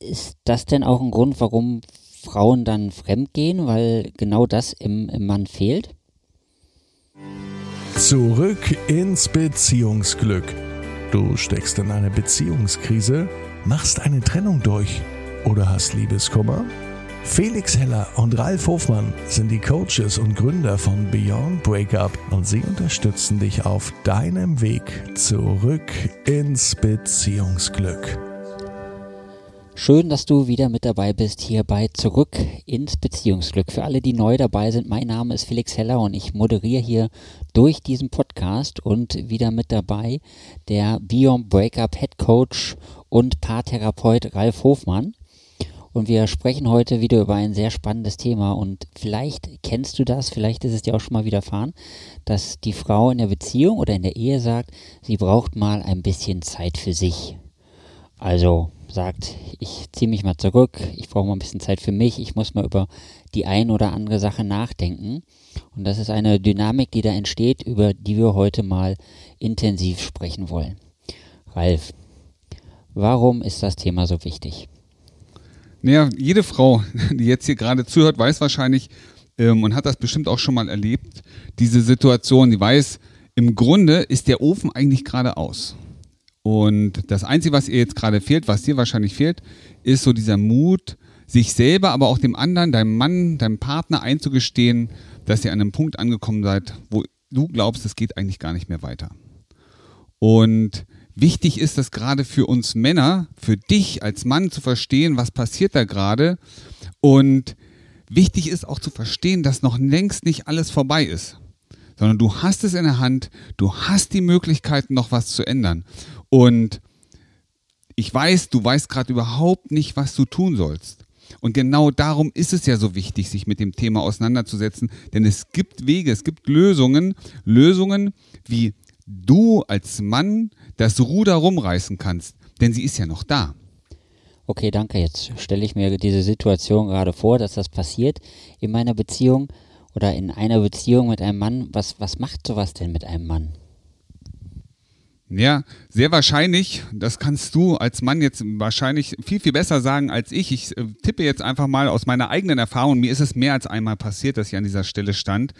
ist das denn auch ein Grund, warum Frauen dann fremdgehen, weil genau das im, im Mann fehlt? Zurück ins Beziehungsglück. Du steckst in eine Beziehungskrise, machst eine Trennung durch oder hast Liebeskummer? Felix Heller und Ralf Hofmann sind die Coaches und Gründer von Beyond Breakup und sie unterstützen dich auf deinem Weg zurück ins Beziehungsglück. Schön, dass du wieder mit dabei bist hier bei Zurück ins Beziehungsglück. Für alle, die neu dabei sind, mein Name ist Felix Heller und ich moderiere hier durch diesen Podcast und wieder mit dabei der Beyond Breakup Head Coach und Paartherapeut Ralf Hofmann. Und wir sprechen heute wieder über ein sehr spannendes Thema und vielleicht kennst du das, vielleicht ist es dir auch schon mal widerfahren, dass die Frau in der Beziehung oder in der Ehe sagt, sie braucht mal ein bisschen Zeit für sich. Also sagt, ich ziehe mich mal zurück, ich brauche mal ein bisschen Zeit für mich, ich muss mal über die ein oder andere Sache nachdenken. Und das ist eine Dynamik, die da entsteht, über die wir heute mal intensiv sprechen wollen. Ralf, warum ist das Thema so wichtig? Naja, jede Frau, die jetzt hier gerade zuhört, weiß wahrscheinlich ähm, und hat das bestimmt auch schon mal erlebt, diese Situation, die weiß, im Grunde ist der Ofen eigentlich gerade aus. Und das Einzige, was ihr jetzt gerade fehlt, was dir wahrscheinlich fehlt, ist so dieser Mut, sich selber, aber auch dem anderen, deinem Mann, deinem Partner einzugestehen, dass ihr an einem Punkt angekommen seid, wo du glaubst, es geht eigentlich gar nicht mehr weiter. Und wichtig ist das gerade für uns Männer, für dich als Mann zu verstehen, was passiert da gerade. Und wichtig ist auch zu verstehen, dass noch längst nicht alles vorbei ist sondern du hast es in der Hand, du hast die Möglichkeit, noch was zu ändern. Und ich weiß, du weißt gerade überhaupt nicht, was du tun sollst. Und genau darum ist es ja so wichtig, sich mit dem Thema auseinanderzusetzen, denn es gibt Wege, es gibt Lösungen, Lösungen, wie du als Mann das Ruder rumreißen kannst, denn sie ist ja noch da. Okay, danke. Jetzt stelle ich mir diese Situation gerade vor, dass das passiert in meiner Beziehung oder in einer Beziehung mit einem Mann. Was, was macht sowas denn mit einem Mann? Ja, sehr wahrscheinlich, das kannst du als Mann jetzt wahrscheinlich viel, viel besser sagen als ich. Ich äh, tippe jetzt einfach mal aus meiner eigenen Erfahrung. Mir ist es mehr als einmal passiert, dass ich an dieser Stelle stand.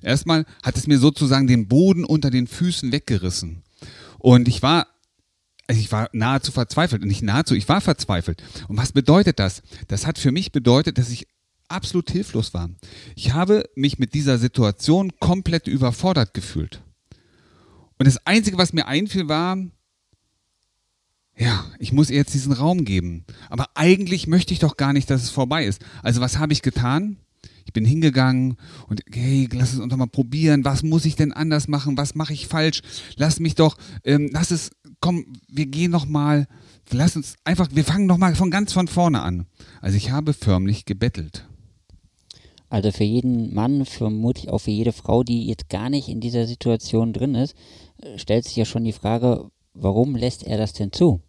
Erstmal hat es mir sozusagen den Boden unter den Füßen weggerissen. Und ich war, also ich war nahezu verzweifelt. Nicht nahezu, ich war verzweifelt. Und was bedeutet das? Das hat für mich bedeutet, dass ich absolut hilflos war. Ich habe mich mit dieser Situation komplett überfordert gefühlt. Und das Einzige, was mir einfiel, war, ja, ich muss ihr jetzt diesen Raum geben. Aber eigentlich möchte ich doch gar nicht, dass es vorbei ist. Also was habe ich getan? Ich bin hingegangen und hey, lass es uns doch mal probieren. Was muss ich denn anders machen? Was mache ich falsch? Lass mich doch, ähm, lass es, komm, wir gehen noch mal. Lass uns einfach, wir fangen noch mal von ganz von vorne an. Also ich habe förmlich gebettelt. Also für jeden Mann, vermutlich auch für jede Frau, die jetzt gar nicht in dieser Situation drin ist, stellt sich ja schon die Frage, warum lässt er das denn zu?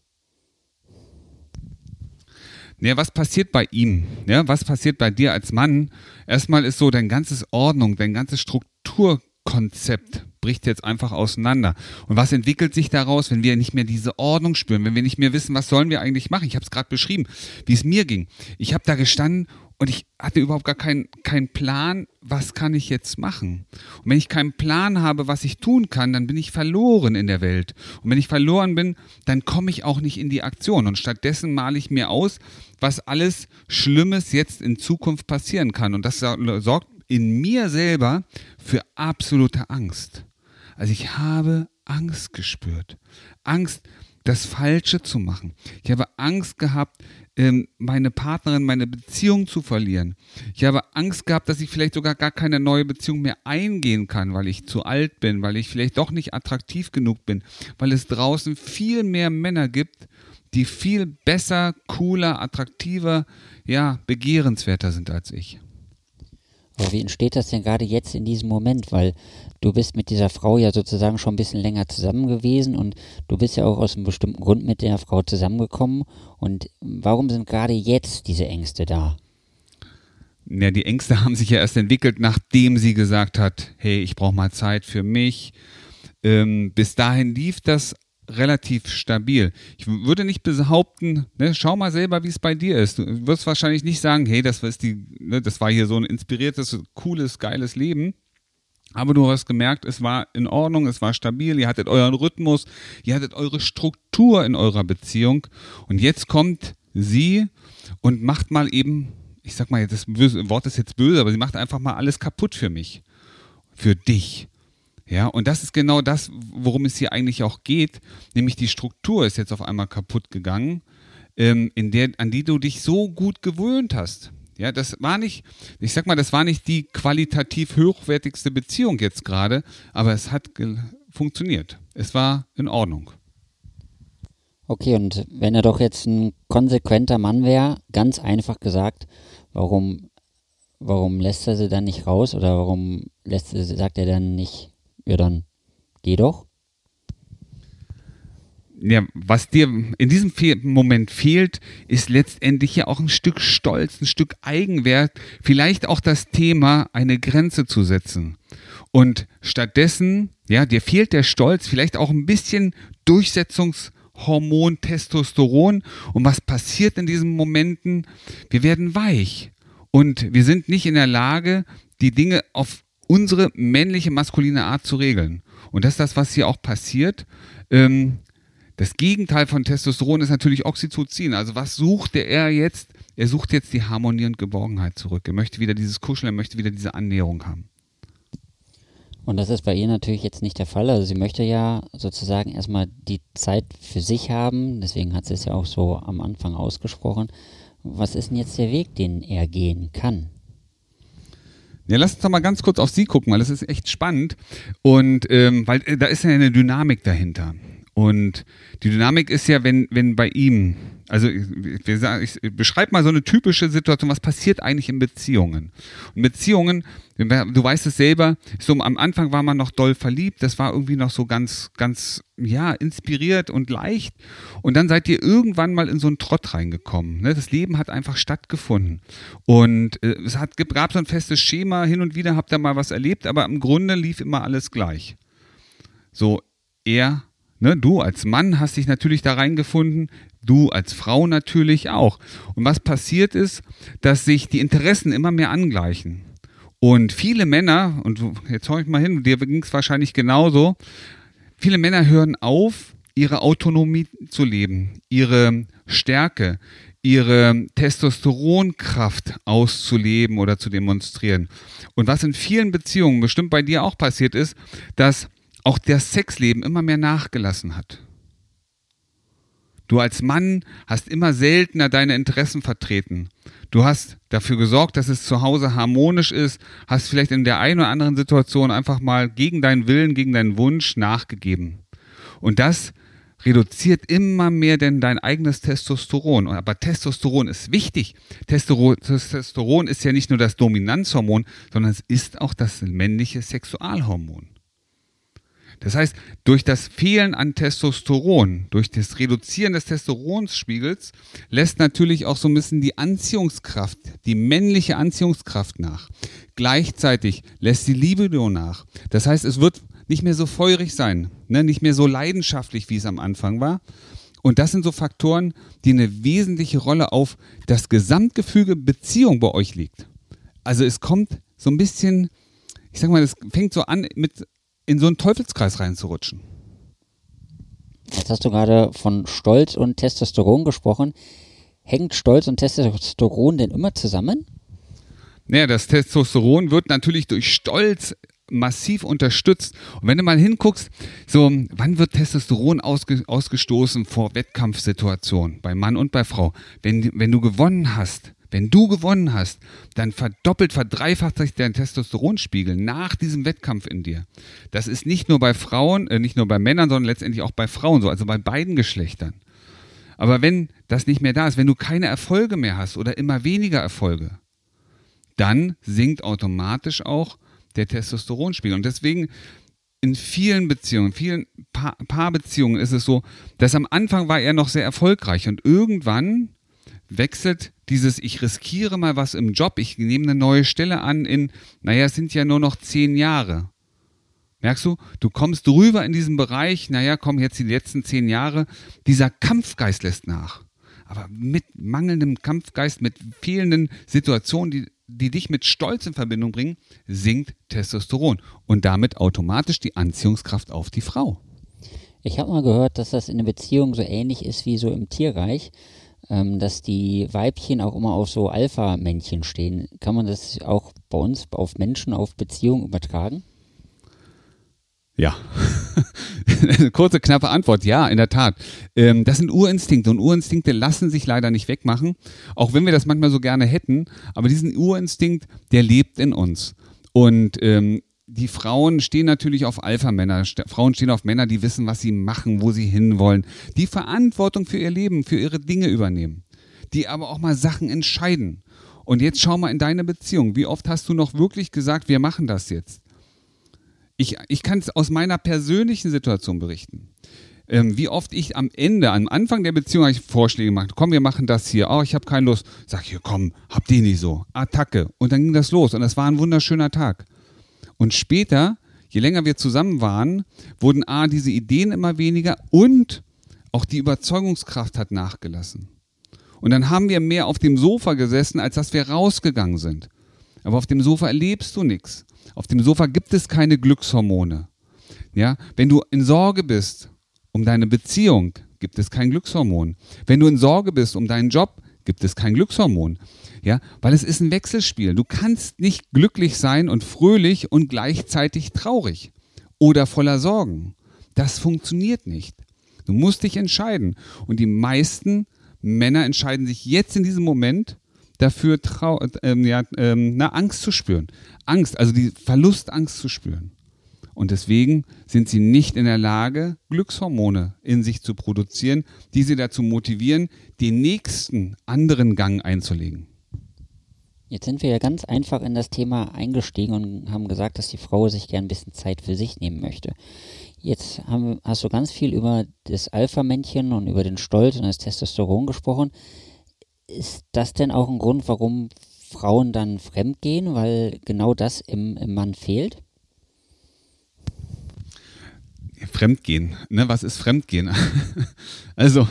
Ja, was passiert bei ihm? Ja, was passiert bei dir als Mann? Erstmal ist so dein ganzes Ordnung, dein ganzes Strukturkonzept bricht jetzt einfach auseinander. Und was entwickelt sich daraus, wenn wir nicht mehr diese Ordnung spüren, wenn wir nicht mehr wissen, was sollen wir eigentlich machen? Ich habe es gerade beschrieben, wie es mir ging. Ich habe da gestanden und ich hatte überhaupt gar keinen kein Plan, was kann ich jetzt machen. Und wenn ich keinen Plan habe, was ich tun kann, dann bin ich verloren in der Welt. Und wenn ich verloren bin, dann komme ich auch nicht in die Aktion. Und stattdessen male ich mir aus, was alles Schlimmes jetzt in Zukunft passieren kann. Und das sorgt in mir selber für absolute Angst. Also ich habe Angst gespürt. Angst, das Falsche zu machen. Ich habe Angst gehabt, ähm, meine Partnerin, meine Beziehung zu verlieren. Ich habe Angst gehabt, dass ich vielleicht sogar gar keine neue Beziehung mehr eingehen kann, weil ich zu alt bin, weil ich vielleicht doch nicht attraktiv genug bin, weil es draußen viel mehr Männer gibt, die viel besser, cooler, attraktiver, ja, begehrenswerter sind als ich. Aber wie entsteht das denn gerade jetzt in diesem Moment? Weil du bist mit dieser Frau ja sozusagen schon ein bisschen länger zusammen gewesen und du bist ja auch aus einem bestimmten Grund mit der Frau zusammengekommen. Und warum sind gerade jetzt diese Ängste da? Ja, die Ängste haben sich ja erst entwickelt, nachdem sie gesagt hat, hey, ich brauche mal Zeit für mich. Ähm, bis dahin lief das relativ stabil. Ich würde nicht behaupten, ne, schau mal selber, wie es bei dir ist. Du wirst wahrscheinlich nicht sagen, hey, das, ist die, ne, das war hier so ein inspiriertes, cooles, geiles Leben. Aber du hast gemerkt, es war in Ordnung, es war stabil, ihr hattet euren Rhythmus, ihr hattet eure Struktur in eurer Beziehung. Und jetzt kommt sie und macht mal eben, ich sag mal, das Wort ist jetzt böse, aber sie macht einfach mal alles kaputt für mich, für dich. Ja, und das ist genau das, worum es hier eigentlich auch geht, nämlich die Struktur ist jetzt auf einmal kaputt gegangen, ähm, in der, an die du dich so gut gewöhnt hast. Ja, das war nicht, ich sag mal, das war nicht die qualitativ hochwertigste Beziehung jetzt gerade, aber es hat funktioniert. Es war in Ordnung. Okay, und wenn er doch jetzt ein konsequenter Mann wäre, ganz einfach gesagt, warum, warum lässt er sie dann nicht raus oder warum lässt, sagt er dann nicht, ja dann geh doch? ja, was dir in diesem Moment fehlt, ist letztendlich ja auch ein Stück Stolz, ein Stück Eigenwert, vielleicht auch das Thema, eine Grenze zu setzen. Und stattdessen, ja, dir fehlt der Stolz, vielleicht auch ein bisschen Durchsetzungshormon, Testosteron. Und was passiert in diesen Momenten? Wir werden weich. Und wir sind nicht in der Lage, die Dinge auf unsere männliche, maskuline Art zu regeln. Und das ist das, was hier auch passiert. Ähm, das Gegenteil von Testosteron ist natürlich Oxytocin. Also was sucht er jetzt? Er sucht jetzt die Harmonie und Geborgenheit zurück. Er möchte wieder dieses Kuscheln, er möchte wieder diese Annäherung haben. Und das ist bei ihr natürlich jetzt nicht der Fall. Also sie möchte ja sozusagen erstmal die Zeit für sich haben. Deswegen hat sie es ja auch so am Anfang ausgesprochen. Was ist denn jetzt der Weg, den er gehen kann? Ja, lass uns doch mal ganz kurz auf sie gucken, weil das ist echt spannend. Und ähm, weil äh, da ist ja eine Dynamik dahinter. Und die Dynamik ist ja, wenn, wenn bei ihm, also ich, ich, ich beschreibe mal so eine typische Situation, was passiert eigentlich in Beziehungen? Und Beziehungen, du weißt es selber, so am Anfang war man noch doll verliebt, das war irgendwie noch so ganz, ganz, ja, inspiriert und leicht. Und dann seid ihr irgendwann mal in so einen Trott reingekommen. Ne? Das Leben hat einfach stattgefunden. Und äh, es hat, gab so ein festes Schema, hin und wieder habt ihr mal was erlebt, aber im Grunde lief immer alles gleich. So, er Ne, du als Mann hast dich natürlich da reingefunden, du als Frau natürlich auch. Und was passiert ist, dass sich die Interessen immer mehr angleichen. Und viele Männer, und jetzt hau ich mal hin, dir ging es wahrscheinlich genauso, viele Männer hören auf, ihre Autonomie zu leben, ihre Stärke, ihre Testosteronkraft auszuleben oder zu demonstrieren. Und was in vielen Beziehungen, bestimmt bei dir auch passiert ist, dass auch das Sexleben immer mehr nachgelassen hat. Du als Mann hast immer seltener deine Interessen vertreten. Du hast dafür gesorgt, dass es zu Hause harmonisch ist, hast vielleicht in der einen oder anderen Situation einfach mal gegen deinen Willen, gegen deinen Wunsch nachgegeben. Und das reduziert immer mehr denn dein eigenes Testosteron. Aber Testosteron ist wichtig. Testosteron ist ja nicht nur das Dominanzhormon, sondern es ist auch das männliche Sexualhormon. Das heißt, durch das Fehlen an Testosteron, durch das Reduzieren des Testosteronspiegels, lässt natürlich auch so ein bisschen die Anziehungskraft, die männliche Anziehungskraft nach. Gleichzeitig lässt die Libido nach. Das heißt, es wird nicht mehr so feurig sein, ne? nicht mehr so leidenschaftlich, wie es am Anfang war. Und das sind so Faktoren, die eine wesentliche Rolle auf das Gesamtgefüge Beziehung bei euch liegt. Also es kommt so ein bisschen, ich sag mal, es fängt so an mit in so einen Teufelskreis reinzurutschen. Jetzt hast du gerade von Stolz und Testosteron gesprochen. Hängt Stolz und Testosteron denn immer zusammen? Naja, das Testosteron wird natürlich durch Stolz massiv unterstützt. Und wenn du mal hinguckst, so, wann wird Testosteron ausge, ausgestoßen vor Wettkampfsituationen, bei Mann und bei Frau? Wenn, wenn du gewonnen hast, wenn du gewonnen hast, dann verdoppelt, verdreifacht sich dein Testosteronspiegel nach diesem Wettkampf in dir. Das ist nicht nur bei Frauen, äh, nicht nur bei Männern, sondern letztendlich auch bei Frauen so, also bei beiden Geschlechtern. Aber wenn das nicht mehr da ist, wenn du keine Erfolge mehr hast oder immer weniger Erfolge, dann sinkt automatisch auch der Testosteronspiegel. Und deswegen in vielen Beziehungen, vielen pa Paarbeziehungen ist es so, dass am Anfang war er noch sehr erfolgreich und irgendwann wechselt dieses, ich riskiere mal was im Job, ich nehme eine neue Stelle an in, naja, es sind ja nur noch zehn Jahre. Merkst du, du kommst rüber in diesen Bereich, naja, komm jetzt die letzten zehn Jahre, dieser Kampfgeist lässt nach. Aber mit mangelndem Kampfgeist, mit fehlenden Situationen, die, die dich mit Stolz in Verbindung bringen, sinkt Testosteron und damit automatisch die Anziehungskraft auf die Frau. Ich habe mal gehört, dass das in einer Beziehung so ähnlich ist wie so im Tierreich, ähm, dass die Weibchen auch immer auf so Alpha-Männchen stehen. Kann man das auch bei uns auf Menschen, auf Beziehungen übertragen? Ja. Kurze, knappe Antwort. Ja, in der Tat. Ähm, das sind Urinstinkte und Urinstinkte lassen sich leider nicht wegmachen, auch wenn wir das manchmal so gerne hätten. Aber diesen Urinstinkt, der lebt in uns. Und ähm, die Frauen stehen natürlich auf Alpha-Männer. Frauen stehen auf Männer, die wissen, was sie machen, wo sie hinwollen, die Verantwortung für ihr Leben, für ihre Dinge übernehmen, die aber auch mal Sachen entscheiden. Und jetzt schau mal in deine Beziehung. Wie oft hast du noch wirklich gesagt, wir machen das jetzt? ich, ich kann es aus meiner persönlichen Situation berichten. Ähm, wie oft ich am Ende, am Anfang der Beziehung habe ich Vorschläge gemacht. Komm, wir machen das hier. Oh, ich habe keine Lust. Sag hier, komm, habt ihr nicht so. Attacke. Und dann ging das los. Und das war ein wunderschöner Tag. Und später, je länger wir zusammen waren, wurden A, diese Ideen immer weniger und auch die Überzeugungskraft hat nachgelassen. Und dann haben wir mehr auf dem Sofa gesessen, als dass wir rausgegangen sind. Aber auf dem Sofa erlebst du nichts. Auf dem Sofa gibt es keine Glückshormone. Ja, wenn du in Sorge bist um deine Beziehung, gibt es kein Glückshormon. Wenn du in Sorge bist um deinen Job, gibt es kein Glückshormon. Ja, weil es ist ein Wechselspiel. Du kannst nicht glücklich sein und fröhlich und gleichzeitig traurig oder voller Sorgen. Das funktioniert nicht. Du musst dich entscheiden. Und die meisten Männer entscheiden sich jetzt in diesem Moment dafür, trau ähm, ja, ähm, na, Angst zu spüren. Angst, also die Verlustangst zu spüren. Und deswegen sind sie nicht in der Lage, Glückshormone in sich zu produzieren, die sie dazu motivieren, den nächsten anderen Gang einzulegen. Jetzt sind wir ja ganz einfach in das Thema eingestiegen und haben gesagt, dass die Frau sich gern ein bisschen Zeit für sich nehmen möchte. Jetzt haben, hast du ganz viel über das Alpha-Männchen und über den Stolz und das Testosteron gesprochen. Ist das denn auch ein Grund, warum Frauen dann fremdgehen, weil genau das im, im Mann fehlt? Fremdgehen, ne? Was ist Fremdgehen? also,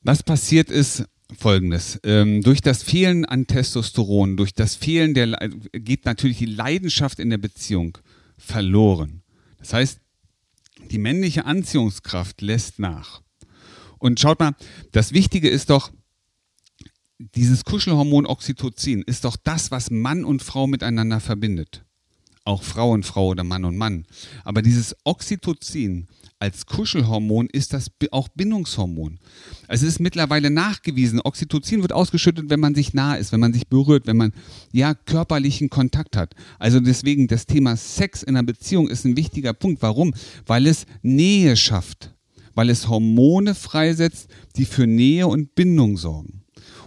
was passiert ist folgendes. Ähm, durch das Fehlen an Testosteron, durch das Fehlen der, geht natürlich die Leidenschaft in der Beziehung verloren. Das heißt, die männliche Anziehungskraft lässt nach. Und schaut mal, das Wichtige ist doch, dieses Kuschelhormon Oxytocin ist doch das, was Mann und Frau miteinander verbindet. Auch Frau und Frau oder Mann und Mann. Aber dieses Oxytocin als Kuschelhormon ist das auch Bindungshormon. Es ist mittlerweile nachgewiesen, Oxytocin wird ausgeschüttet, wenn man sich nah ist, wenn man sich berührt, wenn man ja körperlichen Kontakt hat. Also deswegen das Thema Sex in einer Beziehung ist ein wichtiger Punkt. Warum? Weil es Nähe schafft weil es Hormone freisetzt, die für Nähe und Bindung sorgen.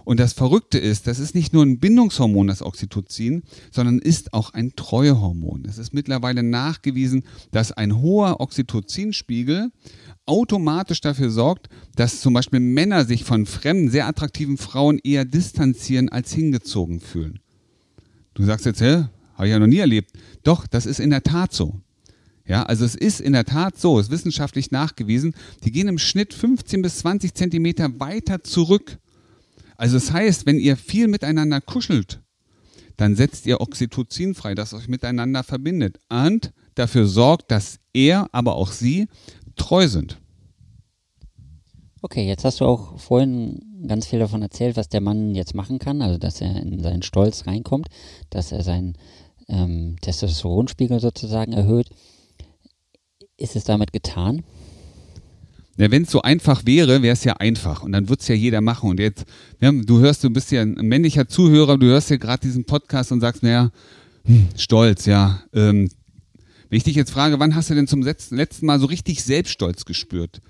Und das Verrückte ist, das ist nicht nur ein Bindungshormon, das Oxytocin, sondern ist auch ein Treuehormon. Es ist mittlerweile nachgewiesen, dass ein hoher Oxytocinspiegel automatisch dafür sorgt, dass zum Beispiel Männer sich von fremden, sehr attraktiven Frauen eher distanzieren als hingezogen fühlen. Du sagst jetzt, hä, habe ich ja noch nie erlebt. Doch, das ist in der Tat so. Ja, also es ist in der Tat so, es ist wissenschaftlich nachgewiesen, die gehen im Schnitt 15 bis 20 Zentimeter weiter zurück. Also das heißt, wenn ihr viel miteinander kuschelt, dann setzt ihr Oxytocin frei, das euch miteinander verbindet und dafür sorgt, dass er, aber auch sie treu sind. Okay, jetzt hast du auch vorhin ganz viel davon erzählt, was der Mann jetzt machen kann, also dass er in seinen Stolz reinkommt, dass er seinen ähm, Testosteronspiegel sozusagen erhöht. Ist es damit getan? Ja, wenn es so einfach wäre, wäre es ja einfach und dann würde es ja jeder machen. Und jetzt, ja, du hörst, du bist ja ein männlicher Zuhörer, du hörst ja gerade diesen Podcast und sagst, naja, hm, stolz, ja. Ähm, wenn ich dich jetzt frage, wann hast du denn zum letzten Mal so richtig Selbststolz gespürt?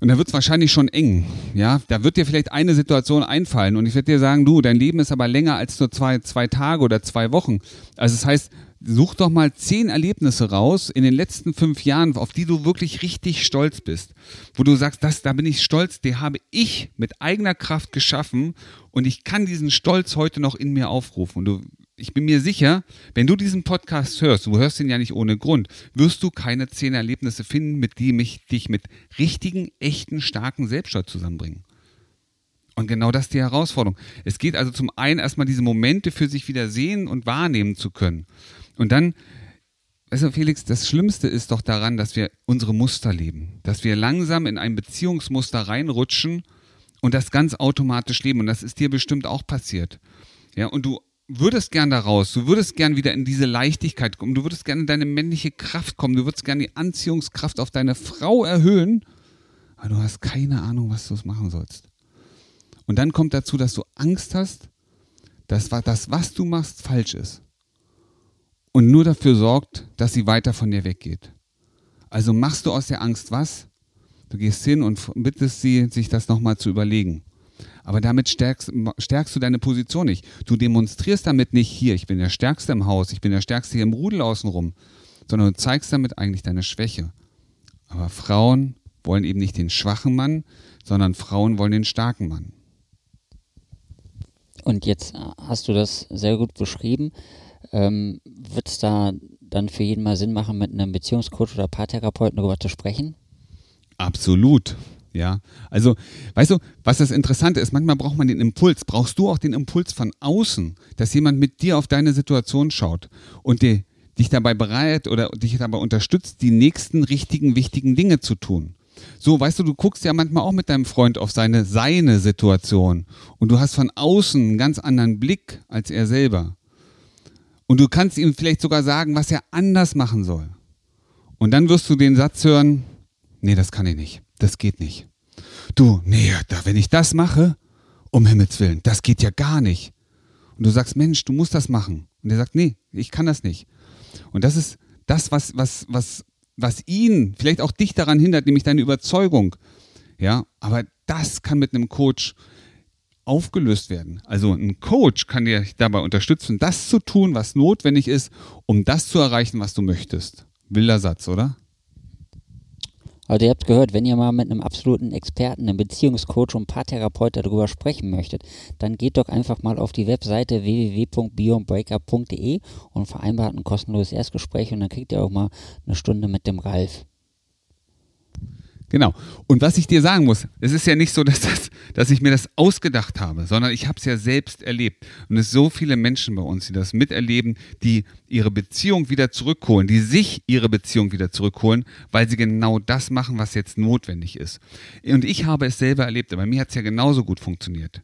Und da wird es wahrscheinlich schon eng. Ja, da wird dir vielleicht eine Situation einfallen und ich werde dir sagen, du, dein Leben ist aber länger als nur zwei, zwei Tage oder zwei Wochen. Also das heißt, such doch mal zehn Erlebnisse raus in den letzten fünf Jahren, auf die du wirklich richtig stolz bist. Wo du sagst, das, da bin ich stolz, die habe ich mit eigener Kraft geschaffen und ich kann diesen Stolz heute noch in mir aufrufen. Und du ich bin mir sicher, wenn du diesen Podcast hörst, du hörst ihn ja nicht ohne Grund, wirst du keine zehn Erlebnisse finden, mit die mich dich mit richtigen, echten, starken Selbststolz zusammenbringen. Und genau das ist die Herausforderung. Es geht also zum einen erstmal diese Momente für sich wieder sehen und wahrnehmen zu können. Und dann, weißt du, Felix, das Schlimmste ist doch daran, dass wir unsere Muster leben. Dass wir langsam in ein Beziehungsmuster reinrutschen und das ganz automatisch leben. Und das ist dir bestimmt auch passiert. Ja, und du würdest gern da raus, du würdest gern wieder in diese Leichtigkeit kommen, du würdest gern in deine männliche Kraft kommen, du würdest gern die Anziehungskraft auf deine Frau erhöhen, aber du hast keine Ahnung, was du machen sollst. Und dann kommt dazu, dass du Angst hast, dass das, was du machst, falsch ist. Und nur dafür sorgt, dass sie weiter von dir weggeht. Also machst du aus der Angst was? Du gehst hin und bittest sie, sich das nochmal zu überlegen. Aber damit stärkst, stärkst du deine Position nicht. Du demonstrierst damit nicht hier, ich bin der Stärkste im Haus, ich bin der Stärkste hier im Rudel außenrum, sondern du zeigst damit eigentlich deine Schwäche. Aber Frauen wollen eben nicht den schwachen Mann, sondern Frauen wollen den starken Mann. Und jetzt hast du das sehr gut beschrieben. Ähm, Wird es da dann für jeden mal Sinn machen, mit einem Beziehungscoach oder Paartherapeuten darüber zu sprechen? Absolut. Ja, also, weißt du, was das Interessante ist, manchmal braucht man den Impuls. Brauchst du auch den Impuls von außen, dass jemand mit dir auf deine Situation schaut und dir, dich dabei bereit oder dich dabei unterstützt, die nächsten richtigen, wichtigen Dinge zu tun. So, weißt du, du guckst ja manchmal auch mit deinem Freund auf seine, seine Situation und du hast von außen einen ganz anderen Blick als er selber. Und du kannst ihm vielleicht sogar sagen, was er anders machen soll. Und dann wirst du den Satz hören, nee, das kann ich nicht das geht nicht. Du, nee, da, wenn ich das mache, um Himmels Willen, das geht ja gar nicht. Und du sagst, Mensch, du musst das machen. Und er sagt, nee, ich kann das nicht. Und das ist das, was, was, was, was ihn, vielleicht auch dich daran hindert, nämlich deine Überzeugung. Ja, aber das kann mit einem Coach aufgelöst werden. Also ein Coach kann dir dabei unterstützen, das zu tun, was notwendig ist, um das zu erreichen, was du möchtest. Wilder Satz, oder? Also ihr habt gehört, wenn ihr mal mit einem absoluten Experten, einem Beziehungscoach und Paartherapeut darüber sprechen möchtet, dann geht doch einfach mal auf die Webseite www.beyondbreakup.de und vereinbart ein kostenloses Erstgespräch und dann kriegt ihr auch mal eine Stunde mit dem Ralf. Genau. Und was ich dir sagen muss, es ist ja nicht so, dass, das, dass ich mir das ausgedacht habe, sondern ich habe es ja selbst erlebt. Und es sind so viele Menschen bei uns, die das miterleben, die ihre Beziehung wieder zurückholen, die sich ihre Beziehung wieder zurückholen, weil sie genau das machen, was jetzt notwendig ist. Und ich habe es selber erlebt, aber mir hat es ja genauso gut funktioniert.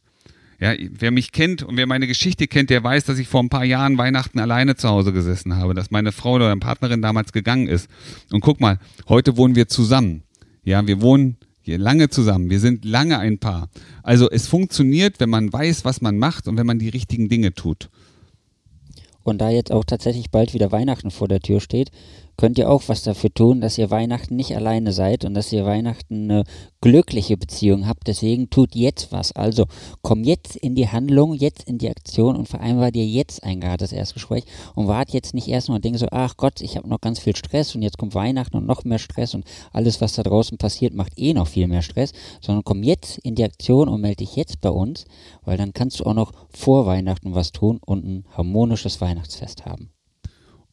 Ja, wer mich kennt und wer meine Geschichte kennt, der weiß, dass ich vor ein paar Jahren Weihnachten alleine zu Hause gesessen habe, dass meine Frau oder meine Partnerin damals gegangen ist. Und guck mal, heute wohnen wir zusammen. Ja, wir wohnen hier lange zusammen. Wir sind lange ein Paar. Also es funktioniert, wenn man weiß, was man macht und wenn man die richtigen Dinge tut. Und da jetzt auch tatsächlich bald wieder Weihnachten vor der Tür steht, könnt ihr auch was dafür tun, dass ihr Weihnachten nicht alleine seid und dass ihr Weihnachten eine glückliche Beziehung habt. Deswegen tut jetzt was. Also komm jetzt in die Handlung, jetzt in die Aktion und vereinbar dir jetzt ein gratis Erstgespräch und wart jetzt nicht erst nur und denk so, ach Gott, ich habe noch ganz viel Stress und jetzt kommt Weihnachten und noch mehr Stress und alles, was da draußen passiert, macht eh noch viel mehr Stress, sondern komm jetzt in die Aktion und melde dich jetzt bei uns, weil dann kannst du auch noch vor Weihnachten was tun und ein harmonisches Weihnachtsfest haben.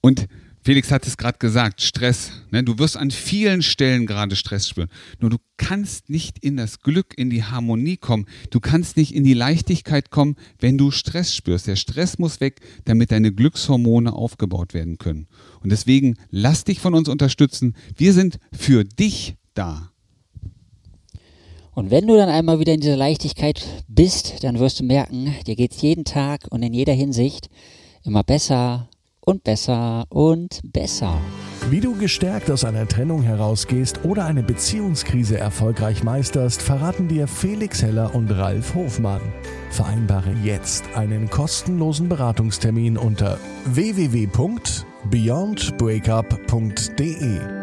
Und Felix hat es gerade gesagt, Stress. Ne? Du wirst an vielen Stellen gerade Stress spüren. Nur du kannst nicht in das Glück, in die Harmonie kommen. Du kannst nicht in die Leichtigkeit kommen, wenn du Stress spürst. Der Stress muss weg, damit deine Glückshormone aufgebaut werden können. Und deswegen lass dich von uns unterstützen. Wir sind für dich da. Und wenn du dann einmal wieder in dieser Leichtigkeit bist, dann wirst du merken, dir geht es jeden Tag und in jeder Hinsicht immer besser, und besser und besser. Wie du gestärkt aus einer Trennung herausgehst oder eine Beziehungskrise erfolgreich meisterst, verraten dir Felix Heller und Ralf Hofmann. Vereinbare jetzt einen kostenlosen Beratungstermin unter www.beyondbreakup.de.